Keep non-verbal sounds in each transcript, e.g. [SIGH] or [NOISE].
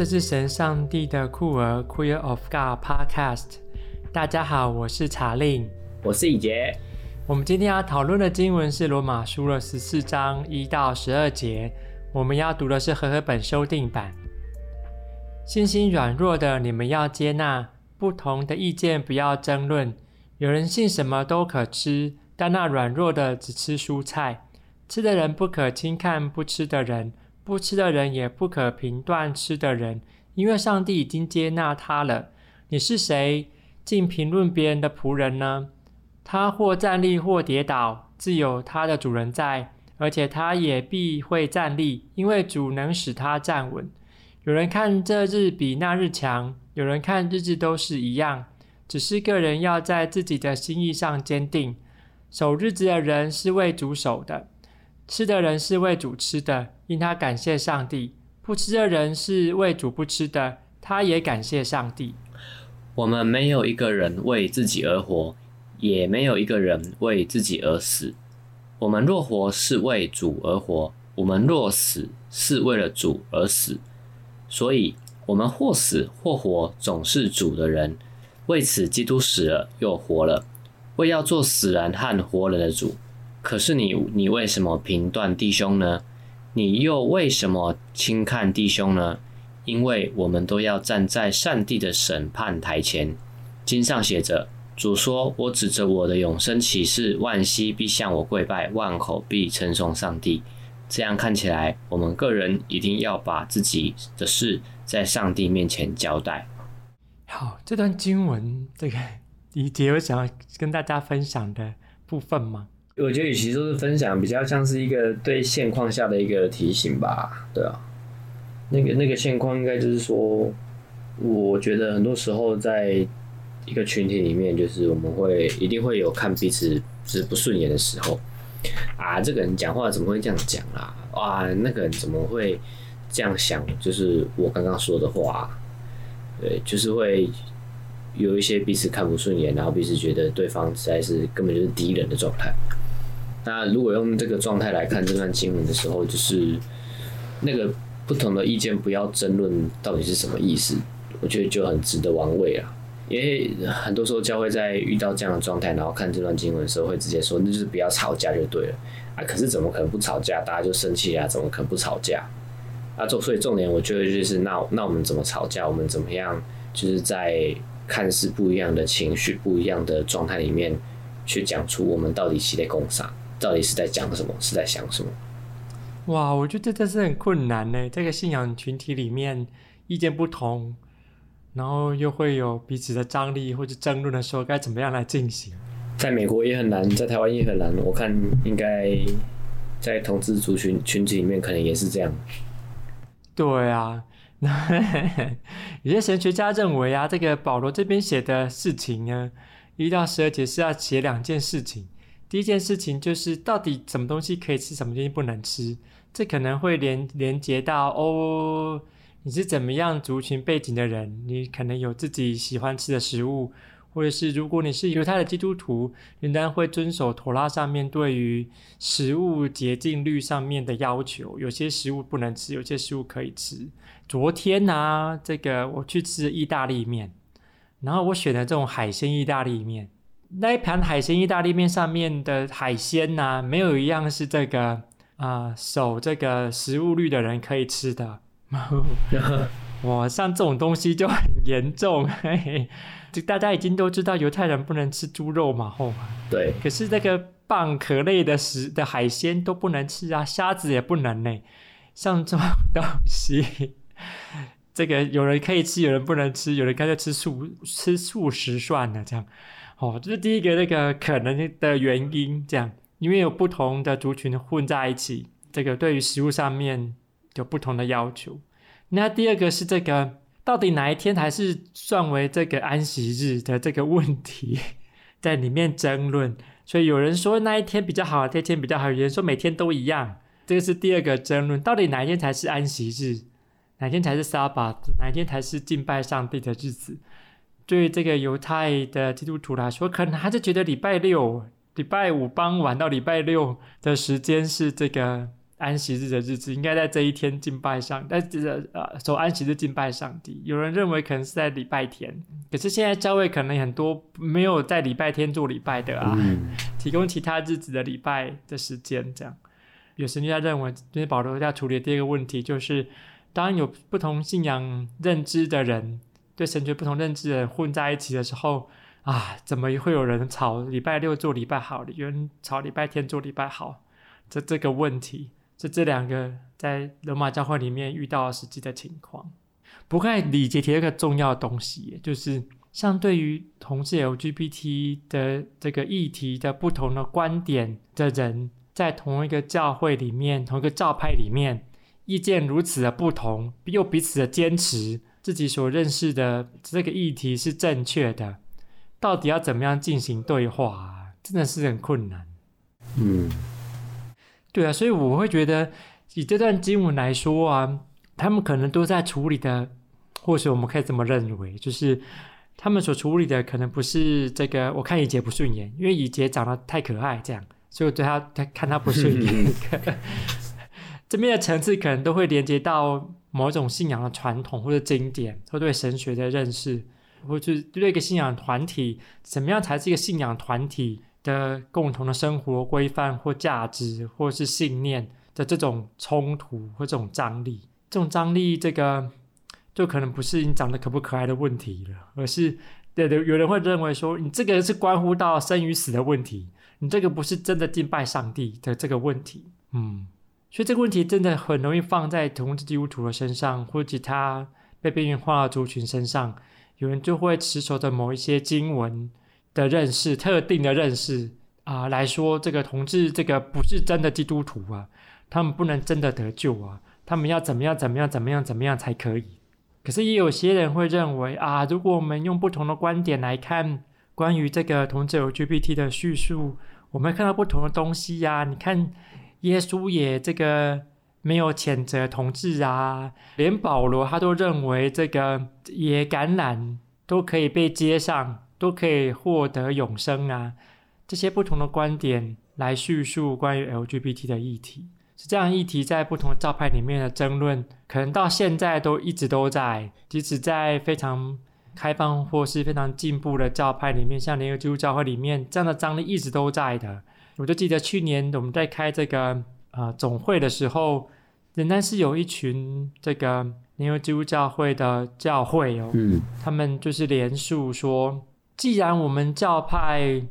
这是神上帝的酷儿 Queer of God Podcast。大家好，我是查令，我是以杰。我们今天要讨论的经文是罗马书的十四章一到十二节。我们要读的是和合本修订版。信心软弱的，你们要接纳不同的意见，不要争论。有人信什么都可吃，但那软弱的只吃蔬菜。吃的人不可轻看不吃的人，不吃的人也不可评断吃的人，因为上帝已经接纳他了。你是谁，竟评论别人的仆人呢？他或站立或跌倒，自有他的主人在，而且他也必会站立，因为主能使他站稳。有人看这日比那日强，有人看日子都是一样，只是个人要在自己的心意上坚定。守日子的人是为主守的。吃的人是为主吃的，因他感谢上帝；不吃的人是为主不吃的，他也感谢上帝。我们没有一个人为自己而活，也没有一个人为自己而死。我们若活，是为主而活；我们若死，是为了主而死。所以，我们或死或活，总是主的人。为此，基督死了又活了，为要做死人和活人的主。可是你，你为什么评断弟兄呢？你又为什么轻看弟兄呢？因为我们都要站在上帝的审判台前。经上写着：“主说，我指着我的永生起誓，万膝必向我跪拜，万口必称颂上帝。”这样看起来，我们个人一定要把自己的事在上帝面前交代。好，这段经文，这个以杰有想要跟大家分享的部分吗？我觉得与其说是分享，比较像是一个对现况下的一个提醒吧，对啊。那个那个现况应该就是说，我觉得很多时候在一个群体里面，就是我们会一定会有看彼此是不顺眼的时候啊，这个人讲话怎么会这样讲啦？哇，那个人怎么会这样想？就是我刚刚说的话，对，就是会有一些彼此看不顺眼，然后彼此觉得对方实在是根本就是敌人的状态。那如果用这个状态来看这段经文的时候，就是那个不同的意见不要争论到底是什么意思，我觉得就很值得玩味啊。因为很多时候教会在遇到这样的状态，然后看这段经文的时候，会直接说那就是不要吵架就对了啊。可是怎么可能不吵架？大家就生气啊？怎么可能不吵架？啊，所以重点我觉得就是那那我们怎么吵架？我们怎么样？就是在看似不一样的情绪、不一样的状态里面，去讲出我们到底是在攻啥？到底是在讲什么？是在想什么？哇，我觉得这是很困难呢。这个信仰群体里面意见不同，然后又会有彼此的张力或者争论的时候，该怎么样来进行？在美国也很难，在台湾也很难。我看应该在同志族群群体里面，可能也是这样。对啊，[LAUGHS] 有些神学家认为啊，这个保罗这边写的事情呢，一到十二节是要写两件事情。第一件事情就是，到底什么东西可以吃，什么东西不能吃？这可能会连连接到哦，你是怎么样族群背景的人？你可能有自己喜欢吃的食物，或者是如果你是犹太的基督徒，仍然会遵守妥拉上面对于食物洁净率上面的要求。有些食物不能吃，有些食物可以吃。昨天呢、这个我去吃意大利面，然后我选了这种海鲜意大利面。那一盘海鲜意大利面上面的海鲜呐、啊，没有一样是这个啊、呃、守这个食物律的人可以吃的。[LAUGHS] 哇，像这种东西就很严重。嘿 [LAUGHS] 嘿，就大家已经都知道犹太人不能吃猪肉嘛，吼。对。可是这个蚌壳类的食的海鲜都不能吃啊，虾子也不能呢。像这种东西，[LAUGHS] 这个有人可以吃，有人不能吃，有人干脆吃素吃素食算了，这样。哦，这是第一个那个可能的原因，这样，因为有不同的族群混在一起，这个对于食物上面有不同的要求。那第二个是这个，到底哪一天才是算为这个安息日的这个问题，在里面争论。所以有人说那一天比较好，那天比较好，有人说每天都一样，这个是第二个争论。到底哪一天才是安息日？哪一天才是沙巴哪一天才是敬拜上帝的日子？对于这个犹太的基督徒来说，可能还是觉得礼拜六、礼拜五傍晚到礼拜六的时间是这个安息日的日子，应该在这一天敬拜上，在这个呃守安息日敬拜上帝。有人认为可能是在礼拜天，可是现在教会可能很多没有在礼拜天做礼拜的啊，嗯、提供其他日子的礼拜的时间，这样。有神学家认为，就是保罗要处理的第二个问题，就是当有不同信仰认知的人，对神学不同认知的人混在一起的时候，啊，怎么会有人吵礼拜六做礼拜好，有人吵礼拜天做礼拜好？这这个问题。是这两个在罗马教会里面遇到实际的情况。不过，李杰提了一个重要的东西，就是像对于同志 LGBT 的这个议题的不同的观点的人，在同一个教会里面、同一个教派里面，意见如此的不同，又彼此的坚持自己所认识的这个议题是正确的，到底要怎么样进行对话啊？真的是很困难。嗯。对啊，所以我会觉得，以这段经文来说啊，他们可能都在处理的，或许我们可以这么认为，就是他们所处理的可能不是这个，我看以杰不顺眼，因为以杰长得太可爱，这样，所以我对他他看他不顺眼。[LAUGHS] [LAUGHS] 这边的层次可能都会连接到某种信仰的传统或者经典，或对神学的认识，或者对一个信仰团体，怎么样才是一个信仰团体？的共同的生活规范或价值，或是信念的这种冲突或这种张力，这种张力，这个就可能不是你长得可不可爱的问题了，而是对对，有人会认为说，你这个是关乎到生与死的问题，你这个不是真的敬拜上帝的这个问题，嗯，所以这个问题真的很容易放在同志基督徒的身上，或其他被边缘化的族群身上，有人就会持守着某一些经文。的认识，特定的认识啊、来说，这个同志这个不是真的基督徒啊，他们不能真的得救啊，他们要怎么样怎么样怎么样怎么样才可以？可是也有些人会认为啊，如果我们用不同的观点来看关于这个同志 LGBT 的叙述，我们看到不同的东西呀、你看，耶稣也这个没有谴责同志啊，连保罗他都认为这个也感染都可以被接上。都可以获得永生啊！这些不同的观点来叙述关于 LGBT 的议题，是这样议题在不同的教派里面的争论，可能到现在都一直都在。即使在非常开放或是非常进步的教派里面，像联合基督教会里面，这样的张力一直都在的。我就记得去年我们在开这个呃总会的时候，仍然是有一群这个联合基督教会的教会哦，嗯，他们就是连署说。既然我们教派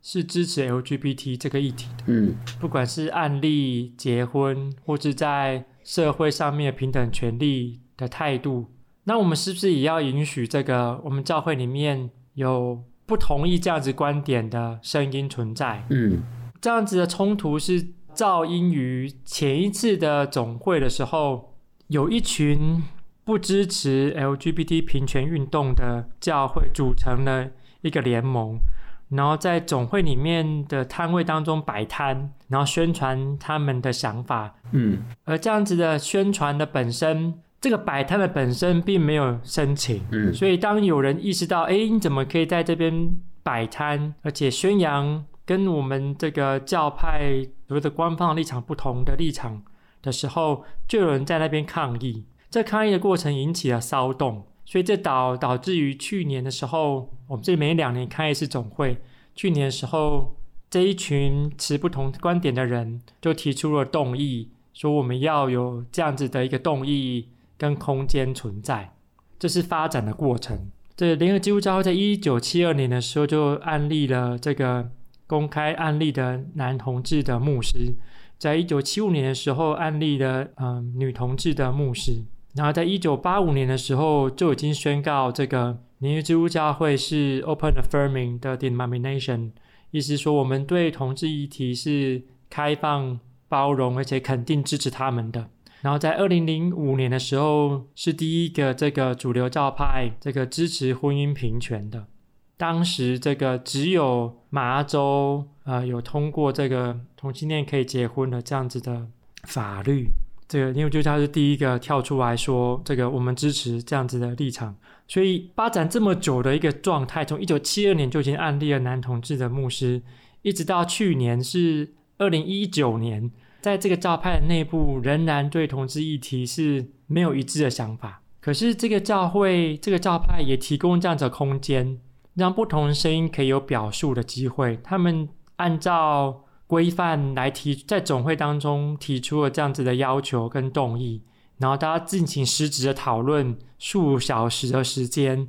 是支持 LGBT 这个议题的，嗯，不管是案例、结婚，或是在社会上面平等权利的态度，那我们是不是也要允许这个我们教会里面有不同意这样子观点的声音存在？嗯，这样子的冲突是肇因于前一次的总会的时候，有一群不支持 LGBT 平权运动的教会组成了。一个联盟，然后在总会里面的摊位当中摆摊，然后宣传他们的想法。嗯，而这样子的宣传的本身，这个摆摊的本身并没有申请。嗯，所以当有人意识到，哎，你怎么可以在这边摆摊，而且宣扬跟我们这个教派所谓的官方立场不同的立场的时候，就有人在那边抗议。这抗议的过程引起了骚动。所以这导导致于去年的时候，我们这每两年开一次总会。去年的时候，这一群持不同观点的人就提出了动议，说我们要有这样子的一个动议跟空间存在。这是发展的过程。这联合基督教会在一九七二年的时候就案例了这个公开案例的男同志的牧师，在一九七五年的时候案例了嗯、女同志的牧师。然后，在一九八五年的时候，就已经宣告这个联合基督教会是 open affirming 的 denomination，意思说我们对同志议题是开放、包容，而且肯定支持他们的。然后，在二零零五年的时候，是第一个这个主流教派这个支持婚姻平权的。当时，这个只有麻州呃有通过这个同性恋可以结婚的这样子的法律。这个，因为就他是第一个跳出来说，这个我们支持这样子的立场，所以发展这么久的一个状态，从一九七二年就已经案例了男同志的牧师，一直到去年是二零一九年，在这个教派的内部，仍然对同志议题是没有一致的想法。可是这个教会、这个教派也提供这样子的空间，让不同的声音可以有表述的机会。他们按照规范来提，在总会当中提出了这样子的要求跟动议，然后大家进行实质的讨论，数小时的时间，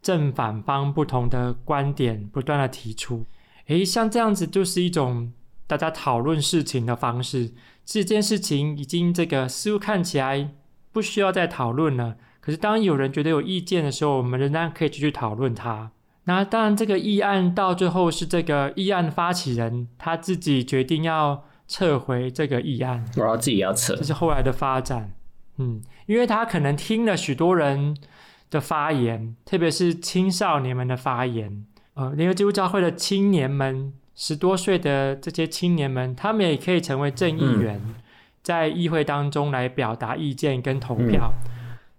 正反方不同的观点不断的提出。诶，像这样子就是一种。大家讨论事情的方式，这件事情已经这个似乎看起来不需要再讨论了。可是当有人觉得有意见的时候，我们仍然可以继续讨论它。那当然，这个议案到最后是这个议案发起人他自己决定要撤回这个议案，我要自己要撤，这是后来的发展。嗯，因为他可能听了许多人的发言，特别是青少年们的发言，呃，联合基督教会的青年们。十多岁的这些青年们，他们也可以成为正议员，在议会当中来表达意见跟投票。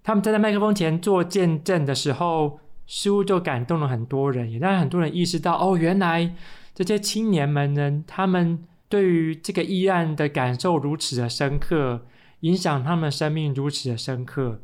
他们站在麦克风前做见证的时候，似乎就感动了很多人，也让很多人意识到，哦，原来这些青年们呢，他们对于这个议案的感受如此的深刻，影响他们生命如此的深刻。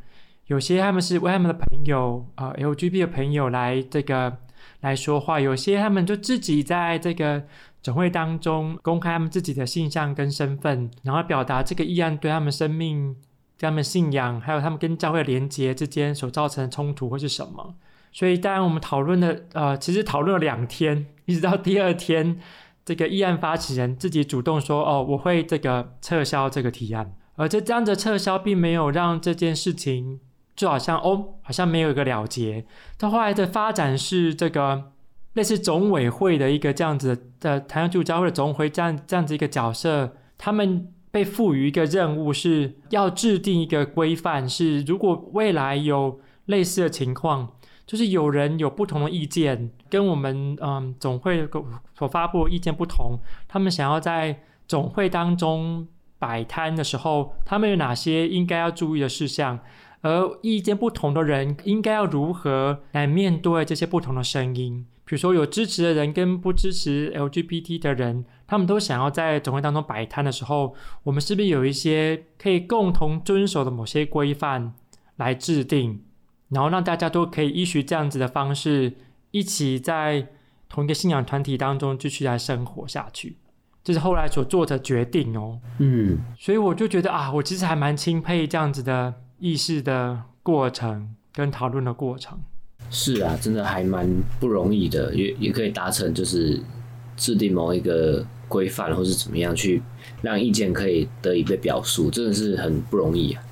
有些他们是为他们的朋友啊，呃，LGBT 的朋友来这个。来说话，有些他们就自己在这个总会当中公开他们自己的性向跟身份，然后表达这个议案对他们生命、对他们信仰，还有他们跟教会连接之间所造成的冲突或是什么。所以，当然我们讨论了，呃，其实讨论了两天，一直到第二天，这个议案发起人自己主动说：“哦，我会这个撤销这个提案。”而这这样的撤销，并没有让这件事情。就好像哦，好像没有一个了结。到后来的发展是这个类似总委会的一个这样子的台湾基督教会总会这样这样子一个角色，他们被赋予一个任务，是要制定一个规范，是如果未来有类似的情况，就是有人有不同的意见，跟我们嗯总会所发布的意见不同，他们想要在总会当中摆摊的时候，他们有哪些应该要注意的事项？而意见不同的人应该要如何来面对这些不同的声音？比如说，有支持的人跟不支持 LGBT 的人，他们都想要在总会当中摆摊的时候，我们是不是有一些可以共同遵守的某些规范来制定，然后让大家都可以依循这样子的方式，一起在同一个信仰团体当中继续来生活下去？这是后来所做的决定哦。嗯，所以我就觉得啊，我其实还蛮钦佩这样子的。议事的过程跟讨论的过程，是啊，真的还蛮不容易的，也也可以达成，就是制定某一个规范，或是怎么样去让意见可以得以被表述，真的是很不容易啊。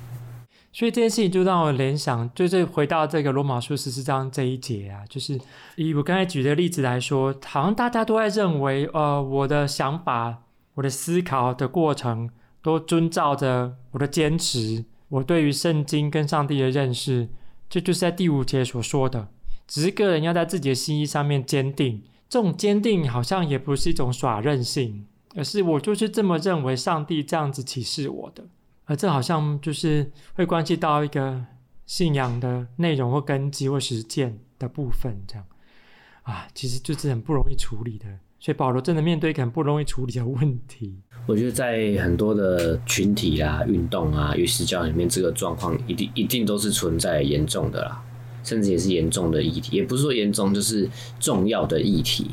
所以这件事情就让我联想，就是回到这个罗马书十四章这一节啊，就是以我刚才举的例子来说，好像大家都在认为，呃，我的想法、我的思考的过程，都遵照着我的坚持。我对于圣经跟上帝的认识，这就是在第五节所说的，只是个人要在自己的心意上面坚定。这种坚定好像也不是一种耍任性，而是我就是这么认为，上帝这样子启示我的。而这好像就是会关系到一个信仰的内容或根基或实践的部分，这样啊，其实就是很不容易处理的。所以保罗真的面对一个很不容易处理的问题。我觉得在很多的群体啦、运动啊、与实教里面，这个状况一定一定都是存在严重的啦，甚至也是严重的议题。也不是说严重，就是重要的议题。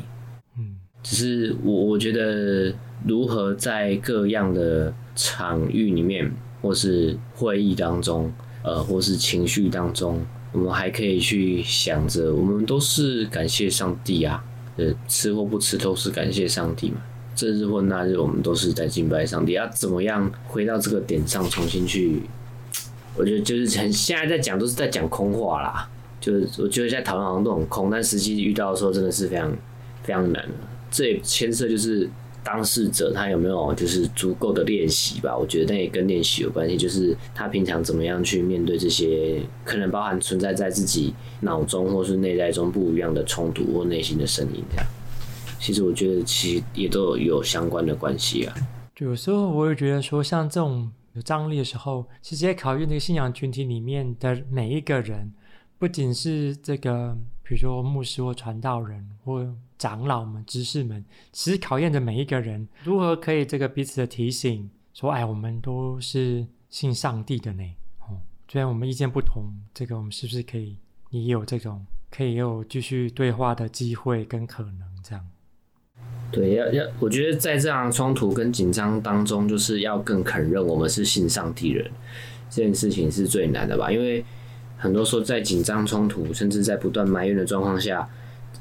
嗯，只是我我觉得如何在各样的场域里面，或是会议当中，呃，或是情绪当中，我们还可以去想着，我们都是感谢上帝啊。呃，吃或不吃都是感谢上帝嘛。这日或那日，我们都是在敬拜上帝。要怎么样回到这个点上，重新去？我觉得就是很现在在讲都是在讲空话啦。就是我觉得在讨论好像都很空，但实际遇到的时候真的是非常非常难。这也牵涉就是。当事者他有没有就是足够的练习吧？我觉得那也跟练习有关系，就是他平常怎么样去面对这些可能包含存在在自己脑中或是内在中不一样的冲突或内心的声音，这样。其实我觉得其实也都有相关的关系啊。有时候我也觉得说，像这种有张力的时候，其实在考验这个信仰群体里面的每一个人，不仅是这个。比如说牧师或传道人或长老们、执事们，其实考验着每一个人如何可以这个彼此的提醒，说，哎，我们都是信上帝的呢。哦，虽然我们意见不同，这个我们是不是可以也有这种可以有继续对话的机会跟可能？这样。对，要要，我觉得在这样冲突跟紧张当中，就是要更肯认我们是信上帝人，这件事情是最难的吧？因为很多时候在紧张冲突，甚至在不断埋怨的状况下，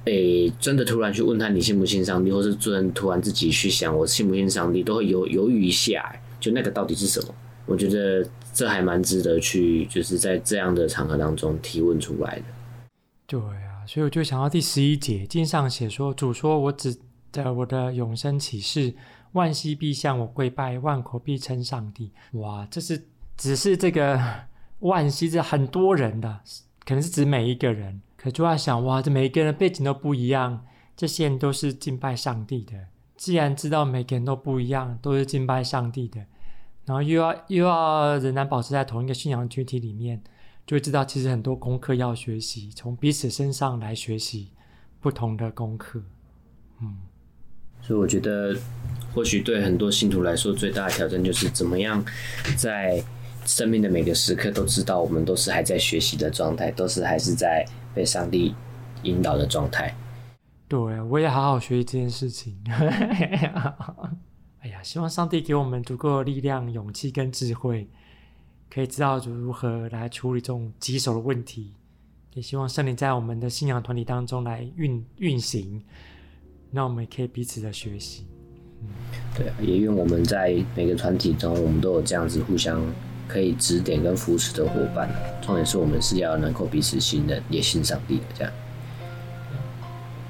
诶、真的突然去问他你信不信上帝，或是突然突然自己去想我信不信上帝，都会犹犹豫一下，就那个到底是什么？我觉得这还蛮值得去，就是在这样的场合当中提问出来的。对啊，所以我就想到第十一节经上写说，主说我只。的我的永生启示，万膝必向我跪拜，万口必称上帝。哇，这是只是这个 [LAUGHS] 万膝这很多人的，可能是指每一个人。可就要想，哇，这每一个人的背景都不一样，这些人都是敬拜上帝的。既然知道每个人都不一样，都是敬拜上帝的，然后又要又要仍然保持在同一个信仰群体里面，就会知道其实很多功课要学习，从彼此身上来学习不同的功课。嗯。所以我觉得，或许对很多信徒来说，最大的挑战就是怎么样在生命的每个时刻都知道，我们都是还在学习的状态，都是还是在被上帝引导的状态。对，我也好好学习这件事情。[LAUGHS] 哎呀，希望上帝给我们足够的力量、勇气跟智慧，可以知道如何来处理这种棘手的问题。也希望圣灵在我们的信仰团体当中来运运行。那我们也可以彼此的学习，嗯，对啊，也愿我们在每个团体中，我们都有这样子互相可以指点跟扶持的伙伴。重点是我们是要能够彼此信任，也信上帝的这样。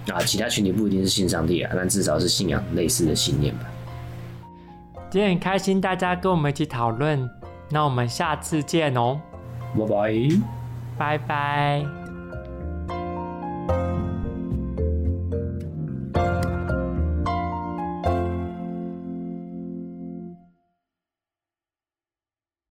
啊，其他群体不一定是信上帝啊，但至少是信仰类似的信念吧。今天很开心大家跟我们一起讨论，那我们下次见哦，拜拜，拜拜。